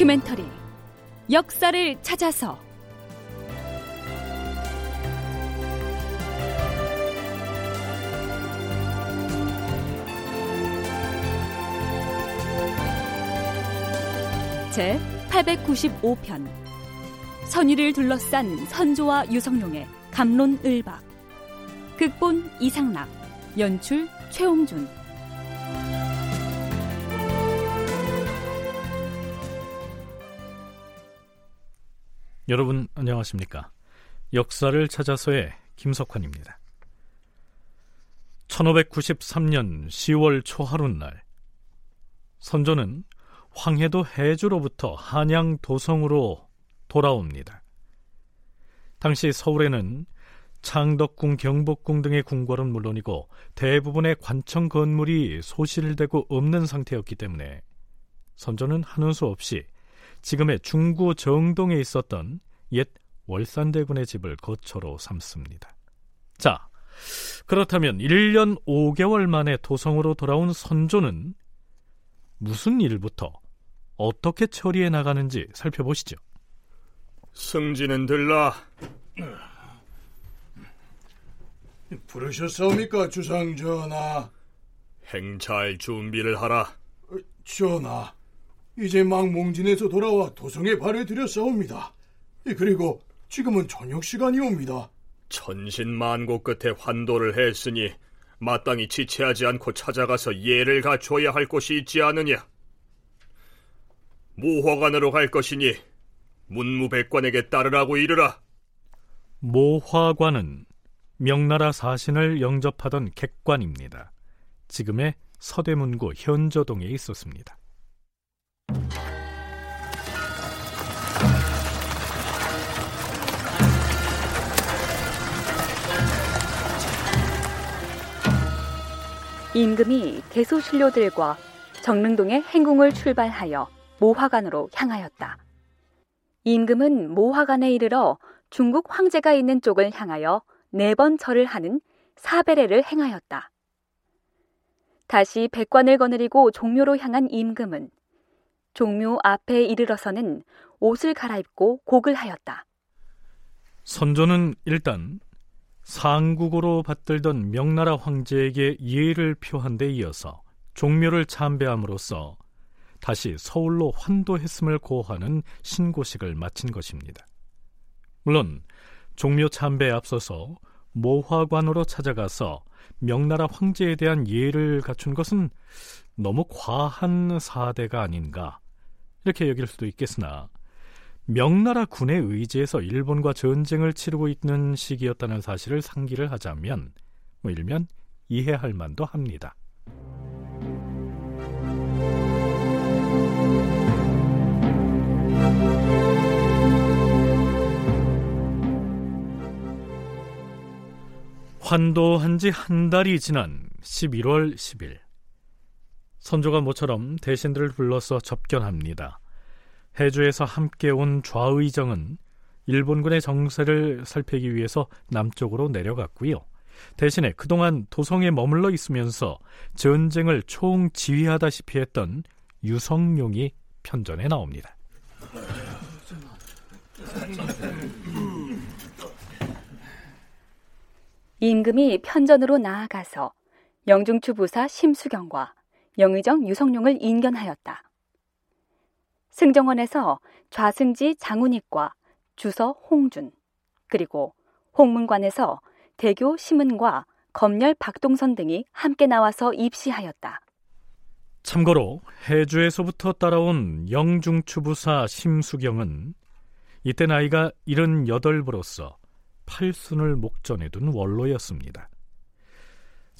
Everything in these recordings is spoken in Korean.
다큐멘터리 역사를 찾아서. 제 895편 선의를 둘러싼 선조와 유성룡의 감론을박. 극본 이상락 연출 최홍준 여러분 안녕하십니까? 역사를 찾아서의 김석환입니다. 1593년 10월 초하룻날 선조는 황해도 해주로부터 한양 도성으로 돌아옵니다. 당시 서울에는 창덕궁, 경복궁 등의 궁궐은 물론이고 대부분의 관청 건물이 소실되고 없는 상태였기 때문에 선조는 하는 수 없이 지금의 중구 정동에 있었던 옛 월산대군의 집을 거처로 삼습니다. 자, 그렇다면 1년 5개월 만에 도성으로 돌아온 선조는 무슨 일부터 어떻게 처리해 나가는지 살펴보시죠. 승진은 들라. 부르셨사옵니까, 주상 전하? 행차할 준비를 하라. 어, 전하, 이제 막 몽진에서 돌아와 도성에 발을 들였사옵니다. 그리고 지금은 저녁 시간이옵니다. 천신만고 끝에 환도를 했으니 마땅히 지체하지 않고 찾아가서 예를 갖춰야 할 곳이 있지 않느냐. 모화관으로 갈 것이니 문무백관에게 따르라고 이르라. 모화관은 명나라 사신을 영접하던 객관입니다. 지금의 서대문구 현저동에 있었습니다. 임금이 대소신료들과 정릉동의 행궁을 출발하여 모화관으로 향하였다. 임금은 모화관에 이르러 중국 황제가 있는 쪽을 향하여 네 번 절을 하는 사배례를 행하였다. 다시 백관을 거느리고 종묘로 향한 임금은 종묘 앞에 이르러서는 옷을 갈아입고 곡을 하였다. 선조는 일단 상국으로 받들던 명나라 황제에게 예를 표한 데 이어서 종묘를 참배함으로써 다시 서울로 환도했음을 고하는 신고식을 마친 것입니다. 물론 종묘 참배에 앞서서 모화관으로 찾아가서 명나라 황제에 대한 예를 갖춘 것은 너무 과한 사대가 아닌가 이렇게 여길 수도 있겠으나 명나라 군의 의지에서 일본과 전쟁을 치르고 있는 시기였다는 사실을 상기를 하자면 뭐 일면 이해할 만도 합니다. 환도한 지 한 달이 지난 11월 10일 선조가 모처럼 대신들을 불러서 접견합니다. 해주에서 함께 온 좌의정은 일본군의 정세를 살피기 위해서 남쪽으로 내려갔고요. 대신에 그동안 도성에 머물러 있으면서 전쟁을 총 지휘하다시피 했던 유성룡이 편전에 나옵니다. 임금이 편전으로 나아가서 영중추 부사 심수경과 영의정 유성룡을 인견하였다. 승정원에서 좌승지 장훈익과 주서 홍준, 그리고 홍문관에서 대교 심은과 검열 박동선 등이 함께 나와서 입시하였다. 참고로 해주에서부터 따라온 영중추부사 심수경은 이때 나이가 78으로서 팔순을 목전에 둔 원로였습니다.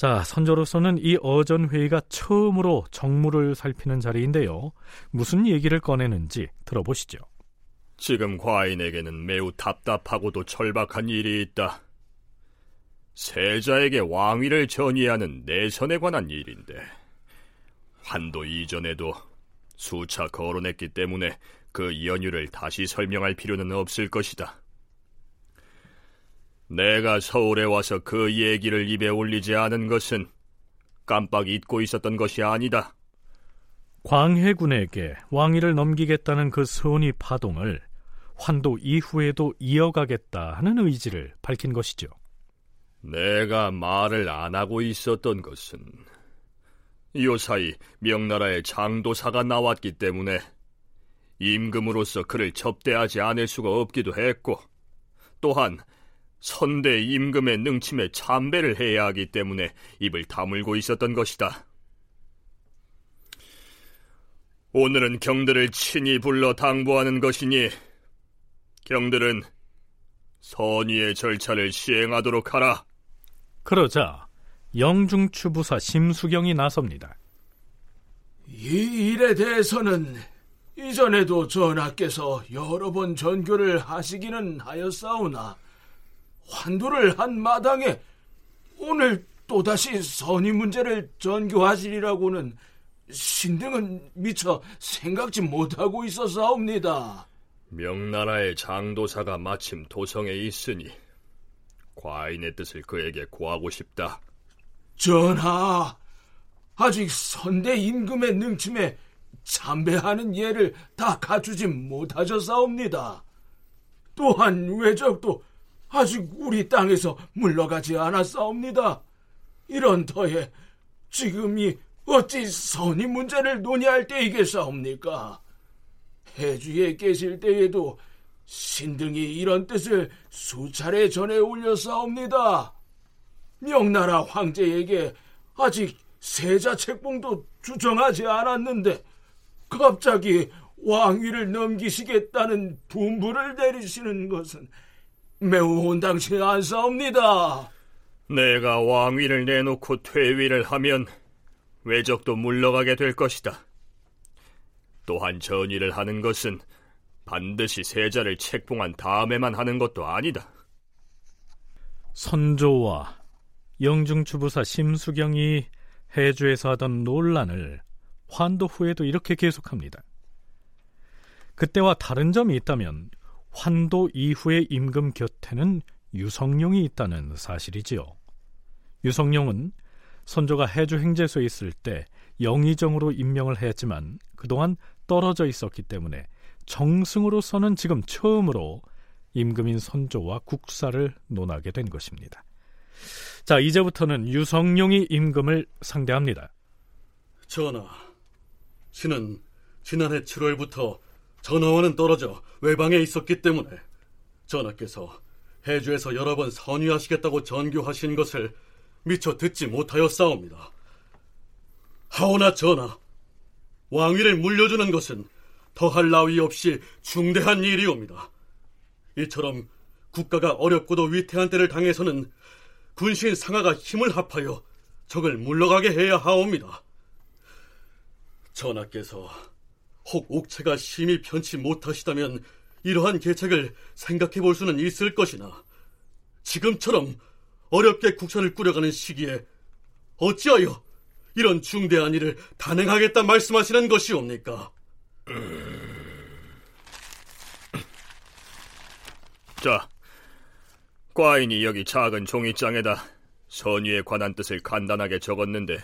자, 선조로서는 이 어전 회의가 처음으로 정무를 살피는 자리인데요. 무슨 얘기를 꺼내는지 들어보시죠. 지금 과인에게는 매우 답답하고도 절박한 일이 있다. 세자에게 왕위를 전이하는 내선에 관한 일인데 환도 이전에도 수차 거론했기 때문에 그 연유를 다시 설명할 필요는 없을 것이다. 내가 서울에 와서 그 얘기를 입에 올리지 않은 것은 깜빡 잊고 있었던 것이 아니다. 광해군에게 왕위를 넘기겠다는 그 선의 파동을 환도 이후에도 이어가겠다 하는 의지를 밝힌 것이죠. 내가 말을 안 하고 있었던 것은 요사이 명나라의 장도사가 나왔기 때문에 임금으로서 그를 접대하지 않을 수가 없기도 했고 또한 선대 임금의 능침에 참배를 해야 하기 때문에 입을 다물고 있었던 것이다. 오늘은 경들을 친히 불러 당부하는 것이니 경들은 선의의 절차를 시행하도록 하라. 그러자 영중추부사 심수경이 나섭니다. 이 일에 대해서는 이전에도 전하께서 여러 번 전교를 하시기는 하였사오나 환도를 한 마당에 오늘 또다시 선의 문제를 전교하시리라고는 신등은 미처 생각지 못하고 있었사옵니다. 명나라의 장도사가 마침 도성에 있으니 과인의 뜻을 그에게 구하고 싶다. 전하, 아직 선대 임금의 능침에 참배하는 예를 다 갖추지 못하셨사옵니다. 또한 외적도 아직 우리 땅에서 물러가지 않았사옵니다. 이런 터에 지금이 어찌 선의 문제를 논의할 때이겠사옵니까? 해주에 계실 때에도 신등이 이런 뜻을 수차례 전해 올렸사옵니다. 명나라 황제에게 아직 세자 책봉도 주정하지 않았는데 갑자기 왕위를 넘기시겠다는 분부를 내리시는 것은 매우 온당치 않사옵니다. 내가 왕위를 내놓고 퇴위를 하면 외적도 물러가게 될 것이다. 또한 전의를 하는 것은 반드시 세자를 책봉한 다음에만 하는 것도 아니다. 선조와 영중추부사 심수경이 해주에서 하던 논란을 환도 후에도 이렇게 계속합니다. 그때와 다른 점이 있다면 환도 이후의 임금 곁에는 유성룡이 있다는 사실이지요. 유성룡은 선조가 해주 행제소에 있을 때 영의정으로 임명을 했지만 그동안 떨어져 있었기 때문에 정승으로서는 지금 처음으로 임금인 선조와 국사를 논하게 된 것입니다. 자, 이제부터는 유성룡이 임금을 상대합니다. 전하, 신은 지난해 7월부터 전하와는 떨어져 외방에 있었기 때문에 전하께서 해주에서 여러 번 선위하시겠다고 전교하신 것을 미처 듣지 못하였사옵니다. 하오나 전하, 왕위를 물려주는 것은 더할 나위 없이 중대한 일이옵니다. 이처럼 국가가 어렵고도 위태한 때를 당해서는 군신 상하가 힘을 합하여 적을 물러가게 해야 하옵니다. 전하께서 혹 옥체가 심히 편치 못하시다면 이러한 계책을 생각해 볼 수는 있을 것이나 지금처럼 어렵게 국선을 꾸려가는 시기에 어찌하여 이런 중대한 일을 단행하겠다 말씀하시는 것이옵니까? 자, 과인이 여기 작은 종이장에다 선위에 관한 뜻을 간단하게 적었는데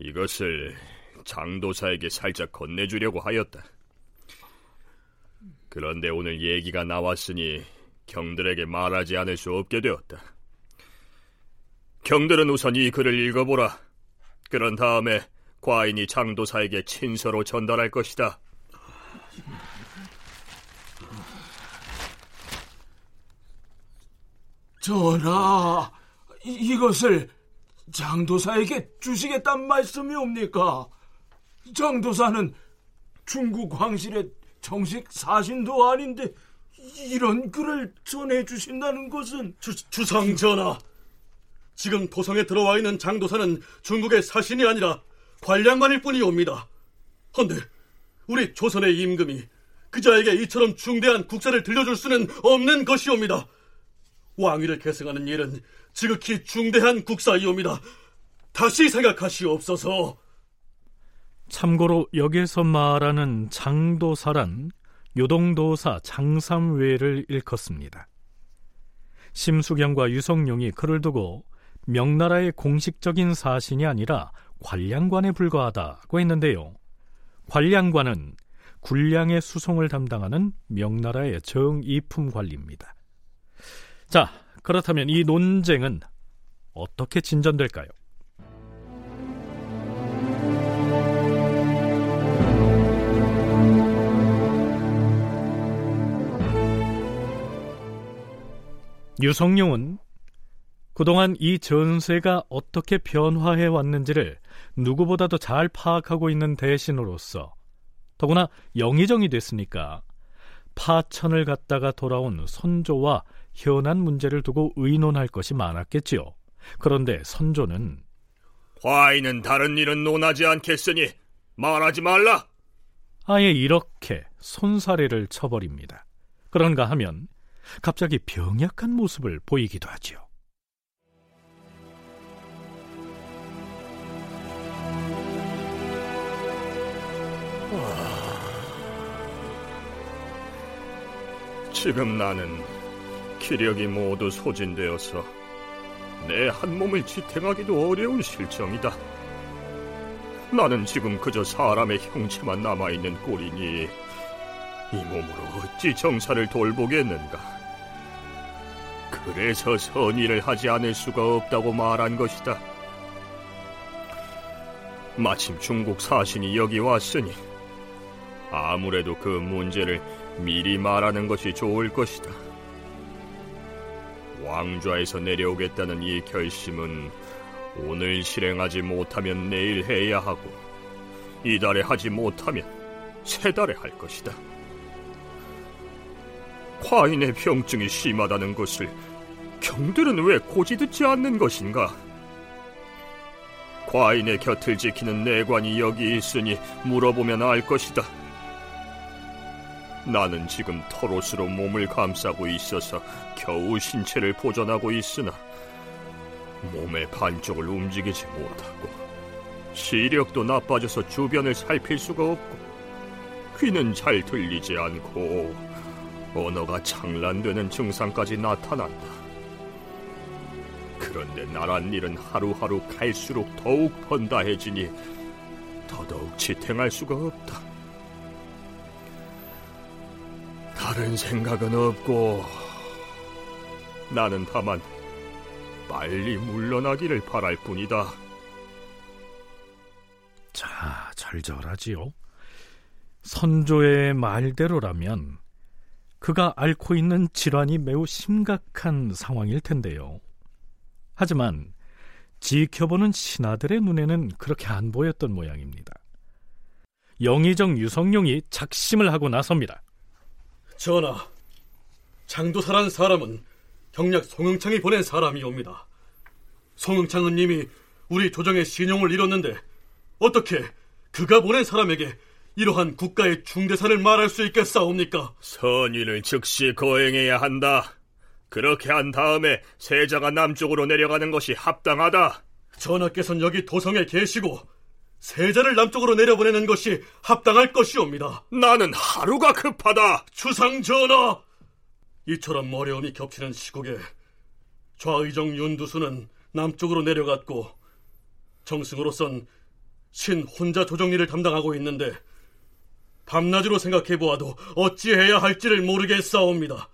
이것을 장도사에게 살짝 건네주려고 하였다. 그런데 오늘 얘기가 나왔으니 경들에게 말하지 않을 수 없게 되었다. 경들은 우선 이 글을 읽어보라. 그런 다음에 과인이 장도사에게 친서로 전달할 것이다. 전하, 이, 것을 장도사에게 주시겠단 말씀이옵니까? 장도사는 중국 황실의 정식 사신도 아닌데 이런 글을 전해주신다는 것은 주, 주상 전하 지금 도성에 들어와 있는 장도사는 중국의 사신이 아니라 관량관일 뿐이옵니다. 헌데 우리 조선의 임금이 그자에게 이처럼 중대한 국사를 들려줄 수는 없는 것이옵니다. 왕위를 계승하는 일은 지극히 중대한 국사이옵니다. 다시 생각하시옵소서 참고로 여기서 말하는 장도사란 요동도사 장삼외를 일컫습니다. 심수경과 유성룡이 그를 두고 명나라의 공식적인 사신이 아니라 관량관에 불과하다고 했는데요. 관량관은 군량의 수송을 담당하는 명나라의 정이품 관리입니다. 자, 그렇다면 이 논쟁은 어떻게 진전될까요? 유성룡은 그동안 이 전세가 어떻게 변화해 왔는지를 누구보다도 잘 파악하고 있는 대신으로서 더구나 영의정이 됐으니까 파천을 갔다가 돌아온 선조와 현안 문제를 두고 의논할 것이 많았겠지요. 그런데 선조는 과인은 다른 일은 논하지 않겠으니 말하지 말라. 아예 이렇게 손사래를 쳐버립니다. 그런가 하면 갑자기 병약한 모습을 보이기도 하지요. 지금 나는 기력이 모두 소진되어서 내 한 몸을 지탱하기도 어려운 실정이다. 나는 지금 그저 사람의 형체만 남아있는 꼴이니 이 몸으로 어찌 정사를 돌보겠는가? 그래서 선의를 하지 않을 수가 없다고 말한 것이다. 마침 중국 사신이 여기 왔으니 아무래도 그 문제를 미리 말하는 것이 좋을 것이다. 왕좌에서 내려오겠다는 이 결심은 오늘 실행하지 못하면 내일 해야 하고 이달에 하지 못하면 세 달에 할 것이다. 과인의 병증이 심하다는 것을 경들은 왜 고지 듣지 않는 것인가? 과인의 곁을 지키는 내관이 여기 있으니 물어보면 알 것이다. 나는 지금 털옷으로 몸을 감싸고 있어서 겨우 신체를 보존하고 있으나 몸의 반쪽을 움직이지 못하고 시력도 나빠져서 주변을 살필 수가 없고 귀는 잘 들리지 않고 언어가 창란되는 증상까지 나타난다. 그런데 나란 일은 하루하루 갈수록 더욱 번다해지니 더더욱 지탱할 수가 없다. 다른 생각은 없고 나는 다만 빨리 물러나기를 바랄 뿐이다. 자, 절절하지요. 선조의 말대로라면 그가 앓고 있는 질환이 매우 심각한 상황일 텐데요. 하지만 지켜보는 신하들의 눈에는 그렇게 안 보였던 모양입니다. 영의정 유성룡이 작심을 하고 나섭니다. 전하, 장도사란 사람은 경략 송응창이 보낸 사람이옵니다. 송응창은 이미 우리 조정의 신용을 잃었는데 어떻게 그가 보낸 사람에게 이러한 국가의 중대사를 말할 수 있겠사옵니까? 선의를 즉시 거행해야 한다. 그렇게 한 다음에 세자가 남쪽으로 내려가는 것이 합당하다. 전하께서는 여기 도성에 계시고 세자를 남쪽으로 내려보내는 것이 합당할 것이옵니다. 나는 하루가 급하다. 주상 전하! 이처럼 어려움이 겹치는 시국에 좌의정 윤두수는 남쪽으로 내려갔고 정승으로선 신 혼자 조정 일을 담당하고 있는데 밤낮으로 생각해 보아도 어찌해야 할지를 모르겠사옵니다.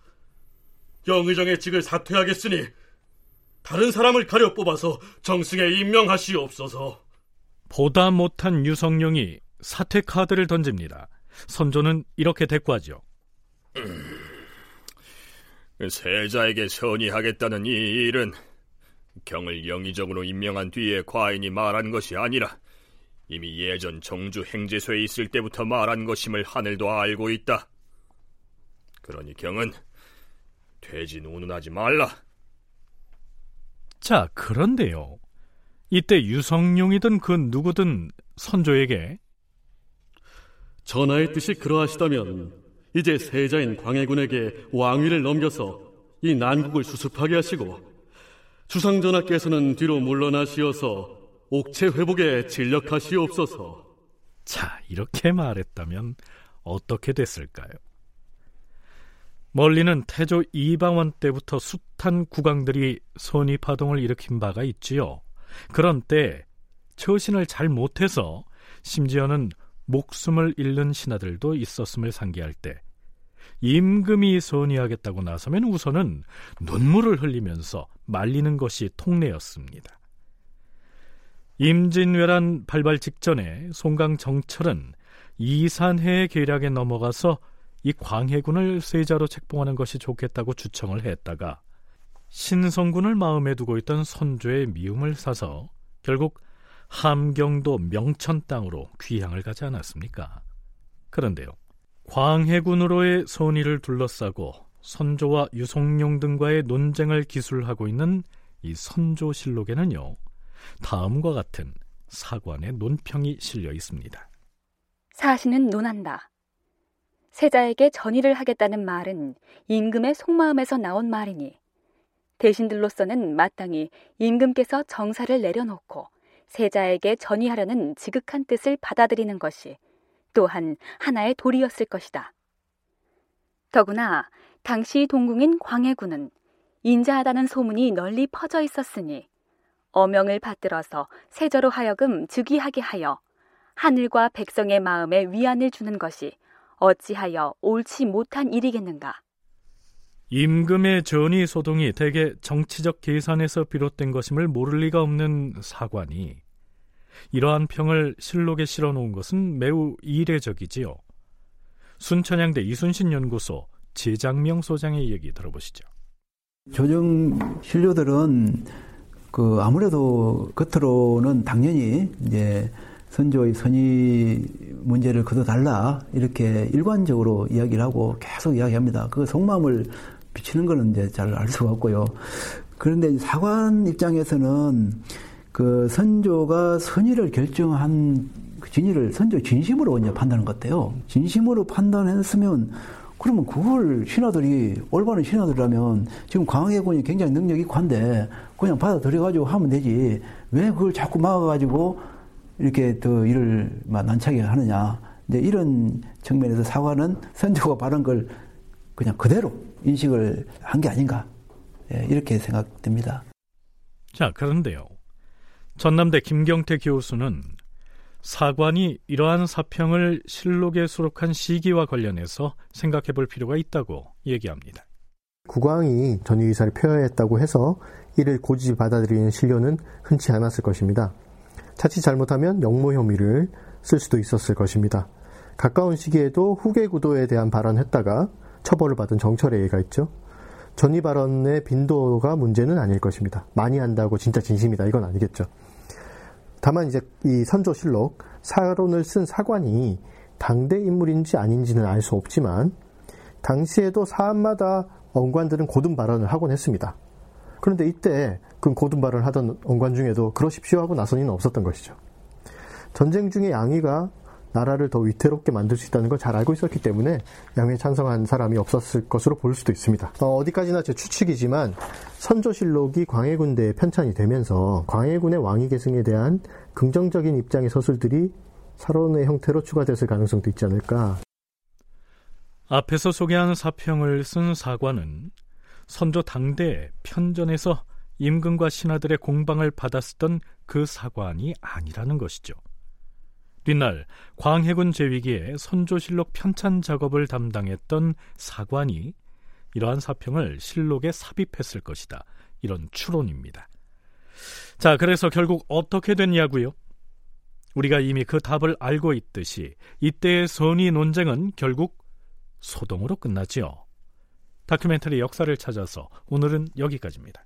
영의정의 직을 사퇴하겠으니 다른 사람을 가려 뽑아서 정승에 임명하시옵소서. 보다 못한 유성룡이 사퇴 카드를 던집니다. 선조는 이렇게 대꾸하죠. 세자에게 선의하겠다는 이 일은 경을 영의정으로 임명한 뒤에 과인이 말한 것이 아니라 이미 예전 정주 행제소에 있을 때부터 말한 것임을 하늘도 알고 있다. 그러니 경은 돼지 운운하지 말라. 자, 그런데요. 이때 유성룡이든 그 누구든 선조에게 전하의 뜻이 그러하시다면 이제 세자인 광해군에게 왕위를 넘겨서 이 난국을 수습하게 하시고 주상전하께서는 뒤로 물러나시어서 옥체 회복에 진력하시옵소서. 자, 이렇게 말했다면 어떻게 됐을까요? 멀리는 태조 이방원 때부터 숱한 국왕들이 선의파동을 일으킨 바가 있지요. 그런 때 처신을 잘 못해서 심지어는 목숨을 잃는 신하들도 있었음을 상기할 때 임금이 선의하겠다고 나서면 우선은 눈물을 흘리면서 말리는 것이 통례였습니다. 임진왜란 발발 직전에 송강 정철은 이산해의 계략에 넘어가서 이 광해군을 세자로 책봉하는 것이 좋겠다고 주청을 했다가 신성군을 마음에 두고 있던 선조의 미움을 사서 결국 함경도 명천 땅으로 귀향을 가지 않았습니까? 그런데요. 광해군으로의 선의를 둘러싸고 선조와 유성룡 등과의 논쟁을 기술하고 있는 이 선조실록에는요. 다음과 같은 사관의 논평이 실려 있습니다. 사신은 논한다. 세자에게 전의를 하겠다는 말은 임금의 속마음에서 나온 말이니 대신들로서는 마땅히 임금께서 정사를 내려놓고 세자에게 전의하려는 지극한 뜻을 받아들이는 것이 또한 하나의 도리였을 것이다. 더구나 당시 동궁인 광해군은 인자하다는 소문이 널리 퍼져 있었으니 어명을 받들어서 세자로 하여금 즉위하게 하여 하늘과 백성의 마음에 위안을 주는 것이 어찌하여 옳지 못한 일이겠는가? 임금의 전의 소동이 대개 정치적 계산에서 비롯된 것임을 모를 리가 없는 사관이 이러한 평을 실록에 실어 놓은 것은 매우 이례적이지요. 순천향대 이순신 연구소 제장명 소장의 얘기 들어보시죠. 조정 신료들은 그 아무래도 겉으로는 당연히 이제 선조의 선의 문제를 거둬달라 이렇게 일관적으로 이야기를 하고 계속 이야기합니다. 그 속마음을 비치는 거는 이제 잘 알 수가 없고요. 그런데 사관 입장에서는 그 선조가 선의를 결정한 그 진위를 선조 진심으로 이제 판단한 것 같아요. 진심으로 판단했으면 그러면 그걸 신하들이 올바른 신하들이라면 지금 광해군이 굉장히 능력이 한데 그냥 받아들여가지고 하면 되지. 왜 그걸 자꾸 막아가지고 이렇게 더 일을 난처하게 하느냐. 이제 이런 측면에서 사과는 선조가 바른 걸 그냥 그대로 인식을 한 게 아닌가. 예, 이렇게 생각됩니다. 자 그런데요. 전남대 김경태 교수는 사관이 이러한 사평을 실록에 수록한 시기와 관련해서 생각해 볼 필요가 있다고 얘기합니다. 국왕이 전위 의사를 표현했다고 해서 이를 고지 받아들이는 신료는 흔치 않았을 것입니다. 자칫 잘못하면 역모 혐의를 쓸 수도 있었을 것입니다. 가까운 시기에도 후계 구도에 대한 발언했다가 처벌을 받은 정철의 예가 있죠. 전위 발언의 빈도가 문제는 아닐 것입니다. 많이 한다고 진짜 진심이다 이건 아니겠죠. 다만 이제 이 선조실록 사론을 쓴 사관이 당대 인물인지 아닌지는 알 수 없지만 당시에도 사안마다 언관들은 고든 발언을 하곤 했습니다. 그런데 이때 그 고든 발언을 하던 언관 중에도 그러십시오 하고 나선 이는 없었던 것이죠. 전쟁 중에 양위가 나라를 더 위태롭게 만들 수 있다는 걸 잘 알고 있었기 때문에 양위에 찬성한 사람이 없었을 것으로 볼 수도 있습니다. 어, 디까지나제 추측이지만 선조실록이 광해군대에 편찬이 되면서 광해군의 왕위 계승에 대한 긍정적인 입장의 서술들이 사론의 형태로 추가됐을 가능성도 있지 않을까. 앞에서 소개한 사평을 쓴 사관은 선조 당대 편전에서 임금과 신하들의 공방을 받았었던 그 사관이 아니라는 것이죠. 뒷날 광해군 제위기에 선조실록 편찬 작업을 담당했던 사관이 이러한 사평을 실록에 삽입했을 것이다. 이런 추론입니다. 자, 그래서 결국 어떻게 됐냐고요? 우리가 이미 그 답을 알고 있듯이 이때의 선의 논쟁은 결국 소동으로 끝나지요. 다큐멘터리 역사를 찾아서 오늘은 여기까지입니다.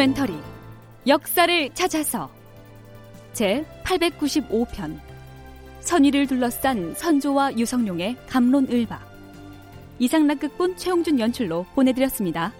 다큐멘터리 역사를 찾아서 제 895편 선의를 둘러싼 선조와 유성룡의 감론을박 이상락극본 최홍준 연출로 보내드렸습니다.